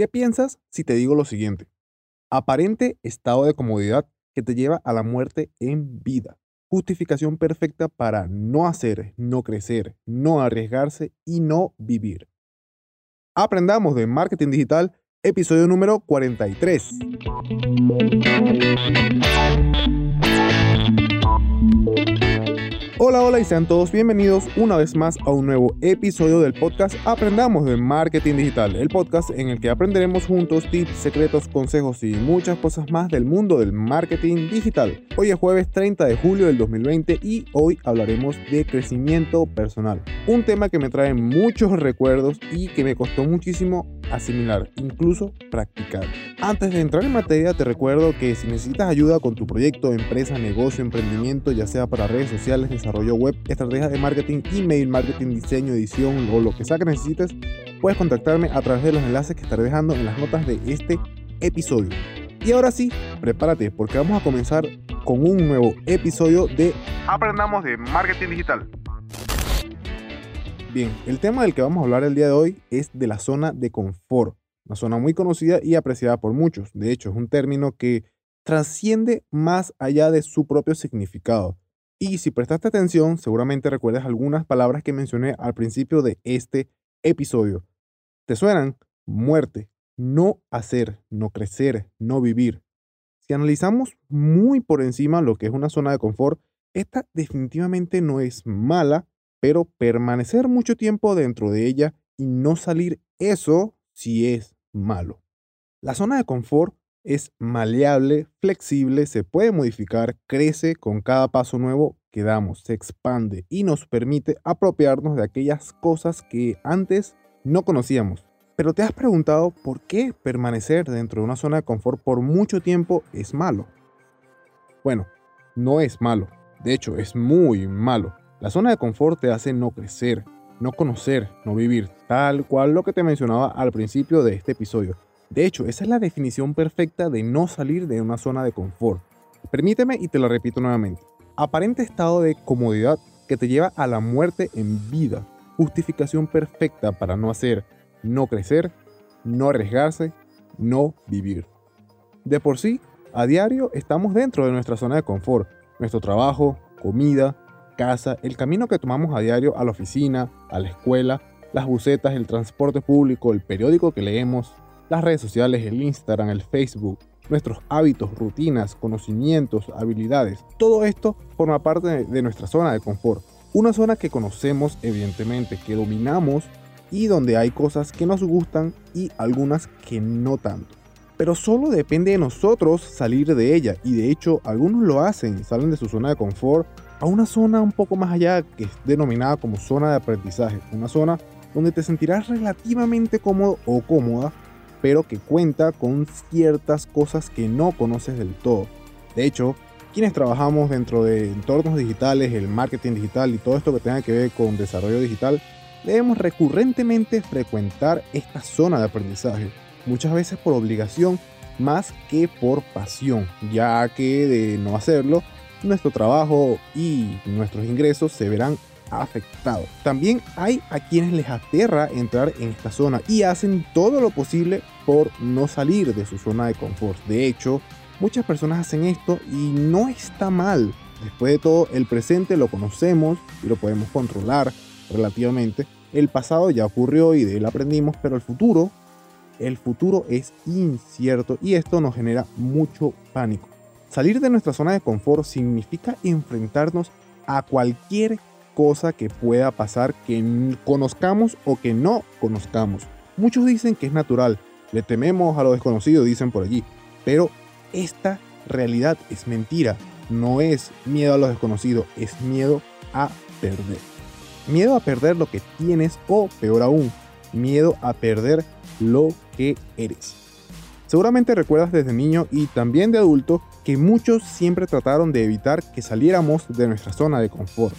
¿Qué piensas si te digo lo siguiente? Aparente estado de comodidad que te lleva a la muerte en vida. Justificación perfecta para no hacer, no crecer, no arriesgarse y no vivir. Aprendamos de marketing digital, episodio número 43. Hola, hola y sean todos bienvenidos una vez más a un nuevo episodio del podcast Aprendamos de Marketing Digital, el podcast en el que aprenderemos juntos tips, secretos, consejos y muchas cosas más del mundo del marketing digital. Hoy es jueves 30 de julio del 2020 y hoy hablaremos de crecimiento personal, un tema que me trae muchos recuerdos y que me costó muchísimo asimilar, incluso practicar. Antes de entrar en materia, te recuerdo que si necesitas ayuda con tu proyecto, empresa, negocio, emprendimiento, ya sea para redes sociales, desarrollo web, estrategias de marketing, email, marketing, diseño, edición o lo que sea que necesites, puedes contactarme a través de los enlaces que estaré dejando en las notas de este episodio. Y ahora sí, prepárate porque vamos a comenzar con un nuevo episodio de Aprendamos de Marketing Digital. Bien, el tema del que vamos a hablar el día de hoy es de la zona de confort, una zona muy conocida y apreciada por muchos. De hecho, es un término que trasciende más allá de su propio significado. Y si prestaste atención, seguramente recuerdas algunas palabras que mencioné al principio de este episodio. ¿Te suenan? Muerte, no hacer, no crecer, no vivir. Si analizamos muy por encima lo que es una zona de confort, esta definitivamente no es mala, pero permanecer mucho tiempo dentro de ella y no salir, eso sí es malo. La zona de confort es maleable, flexible, se puede modificar, crece con cada paso nuevo que damos, se expande y nos permite apropiarnos de aquellas cosas que antes no conocíamos. Pero te has preguntado por qué permanecer dentro de una zona de confort por mucho tiempo es malo. Bueno, no es malo, de hecho es muy malo. La zona de confort te hace no crecer, no conocer, no vivir, tal cual lo que te mencionaba al principio de este episodio. De hecho, esa es la definición perfecta de no salir de una zona de confort. Permíteme y te lo repito nuevamente. Aparente estado de comodidad que te lleva a la muerte en vida. Justificación perfecta para no hacer, no crecer, no arriesgarse, no vivir. De por sí, a diario estamos dentro de nuestra zona de confort. Nuestro trabajo, comida, el camino que tomamos a diario a la oficina, a la escuela, las bucetas, el transporte público, el periódico que leemos, las redes sociales, el Instagram, el Facebook, nuestros hábitos, rutinas, conocimientos, habilidades. Todo esto forma parte de nuestra zona de confort. Una zona que conocemos evidentemente, que dominamos y donde hay cosas que nos gustan y algunas que no tanto. Pero solo depende de nosotros salir de ella y de hecho algunos lo hacen, salen de su zona de confort a una zona un poco más allá que es denominada como zona de aprendizaje, una zona donde te sentirás relativamente cómodo o cómoda, pero que cuenta con ciertas cosas que no conoces del todo. De hecho, quienes trabajamos dentro de entornos digitales, el marketing digital y todo esto que tenga que ver con desarrollo digital, debemos recurrentemente frecuentar esta zona de aprendizaje, muchas veces por obligación más que por pasión, ya que de no hacerlo nuestro trabajo y nuestros ingresos se verán afectados. También hay a quienes les aterra entrar en esta zona y hacen todo lo posible por no salir de su zona de confort. De hecho, muchas personas hacen esto y no está mal. Después de todo, el presente lo conocemos y lo podemos controlar relativamente. El pasado ya ocurrió y de él aprendimos, pero el futuro, el futuro es incierto y esto nos genera mucho pánico. Salir de nuestra zona de confort significa enfrentarnos a cualquier cosa que pueda pasar que conozcamos o que no conozcamos. Muchos dicen que es natural, le tememos a lo desconocido, dicen por allí, pero esta realidad es mentira, no es miedo a lo desconocido, es miedo a perder. Miedo a perder lo que tienes o peor aún, miedo a perder lo que eres. Seguramente recuerdas desde niño y también de adulto que muchos siempre trataron de evitar que saliéramos de nuestra zona de confort,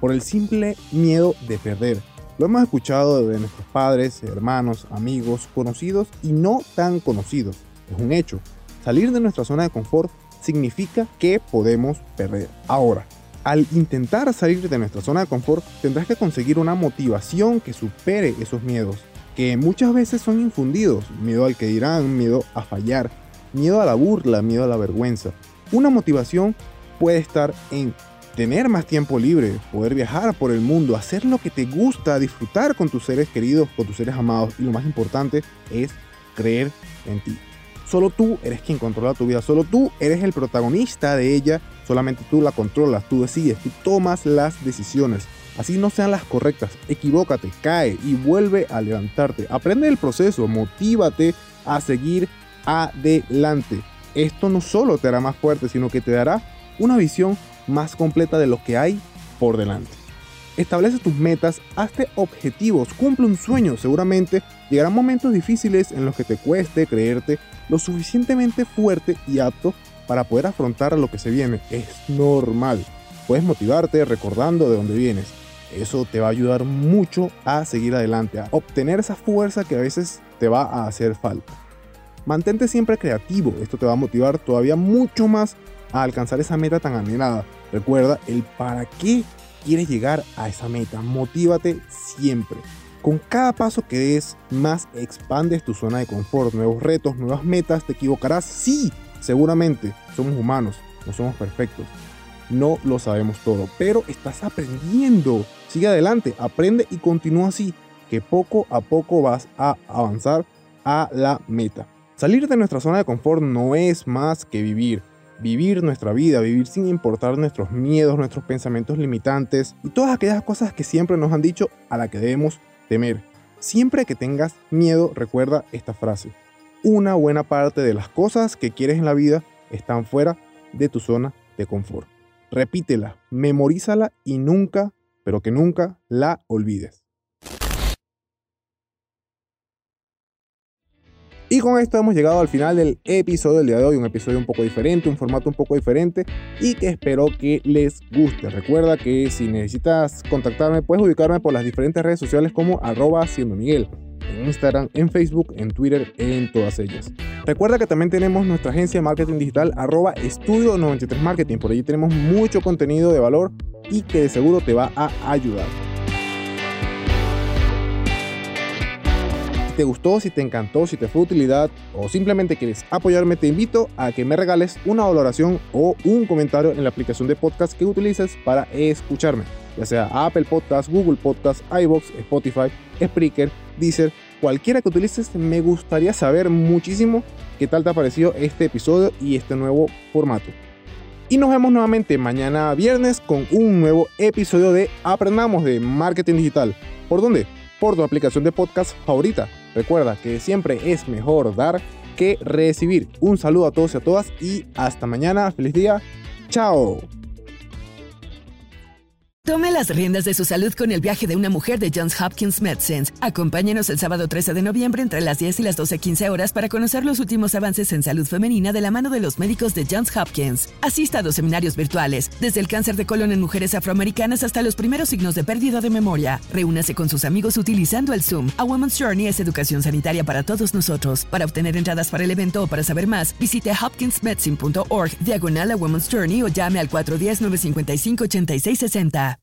por el simple miedo de perder. Lo hemos escuchado de nuestros padres, hermanos, amigos, conocidos y no tan conocidos. Es un hecho. Salir de nuestra zona de confort significa que podemos perder. Ahora, al intentar salir de nuestra zona de confort, tendrás que conseguir una motivación que supere esos miedos, que muchas veces son infundidos. Miedo al que dirán, miedo a fallar, miedo a la burla, miedo a la vergüenza. Una motivación puede estar en tener más tiempo libre, poder viajar por el mundo, hacer lo que te gusta, disfrutar con tus seres queridos, con tus seres amados y lo más importante es creer en ti. Solo tú eres quien controla tu vida, solo tú eres el protagonista de ella, solamente tú la controlas, tú decides, tú tomas las decisiones. Así no sean las correctas, equivócate, cae y vuelve a levantarte. Aprende el proceso, motívate a seguir adelante. Esto no solo te hará más fuerte, sino que te dará una visión más completa de lo que hay por delante. Establece tus metas, hazte objetivos, cumple un sueño. Seguramente llegarán momentos difíciles en los que te cueste creerte lo suficientemente fuerte y apto para poder afrontar lo que se viene. Es normal. Puedes motivarte recordando de dónde vienes. Eso te va a ayudar mucho a seguir adelante, a obtener esa fuerza que a veces te va a hacer falta. Mantente siempre creativo, esto te va a motivar todavía mucho más a alcanzar esa meta tan anhelada. Recuerda el para qué quieres llegar a esa meta. Motívate siempre. Con cada paso que des, más expandes tu zona de confort, nuevos retos, nuevas metas, te equivocarás, sí, seguramente, somos humanos, no somos perfectos, no lo sabemos todo, pero estás aprendiendo. Sigue adelante, aprende y continúa así, que poco a poco vas a avanzar a la meta. Salir de nuestra zona de confort no es más que vivir, vivir nuestra vida, vivir sin importar nuestros miedos, nuestros pensamientos limitantes y todas aquellas cosas que siempre nos han dicho a la que debemos temer. Siempre que tengas miedo, recuerda esta frase. Una buena parte de las cosas que quieres en la vida están fuera de tu zona de confort. Repítela, memorízala y nunca, pero que nunca la olvides. Y con esto hemos llegado al final del episodio del día de hoy, un episodio un poco diferente, un formato un poco diferente y que espero que les guste. Recuerda que si necesitas contactarme, puedes ubicarme por las diferentes redes sociales como arroba en Instagram, en Facebook, en Twitter, en todas ellas. Recuerda que también tenemos nuestra agencia de marketing digital arroba estudio 93 marketing, por allí tenemos mucho contenido de valor y que de seguro te va a ayudar. Te gustó, si te encantó, si te fue de utilidad o simplemente quieres apoyarme, te invito a que me regales una valoración o un comentario en la aplicación de podcast que utilices para escucharme, ya sea Apple Podcast, Google Podcast, iBox, Spotify, Spreaker, Deezer, cualquiera que utilices, me gustaría saber muchísimo qué tal te ha parecido este episodio y este nuevo formato. Y nos vemos nuevamente mañana viernes con un nuevo episodio de Aprendamos de Marketing Digital. ¿Por dónde? Por tu aplicación de podcast favorita Recuerda que siempre es mejor dar que recibir. Un saludo a todos y a todas y hasta mañana. Feliz día. Chao. Tome las riendas de su salud con el viaje de una mujer de Johns Hopkins Medicine. Acompáñenos el sábado 13 de noviembre entre las 10 y las 12.15 horas para conocer los últimos avances en salud femenina de la mano de los médicos de Johns Hopkins. Asista a dos seminarios virtuales, desde el cáncer de colon en mujeres afroamericanas hasta los primeros signos de pérdida de memoria. Reúnase con sus amigos utilizando el Zoom. A Woman's Journey es educación sanitaria para todos nosotros. Para obtener entradas para el evento o para saber más, visite hopkinsmedicine.org, diagonal a Woman's Journey o llame al 410-955-8660.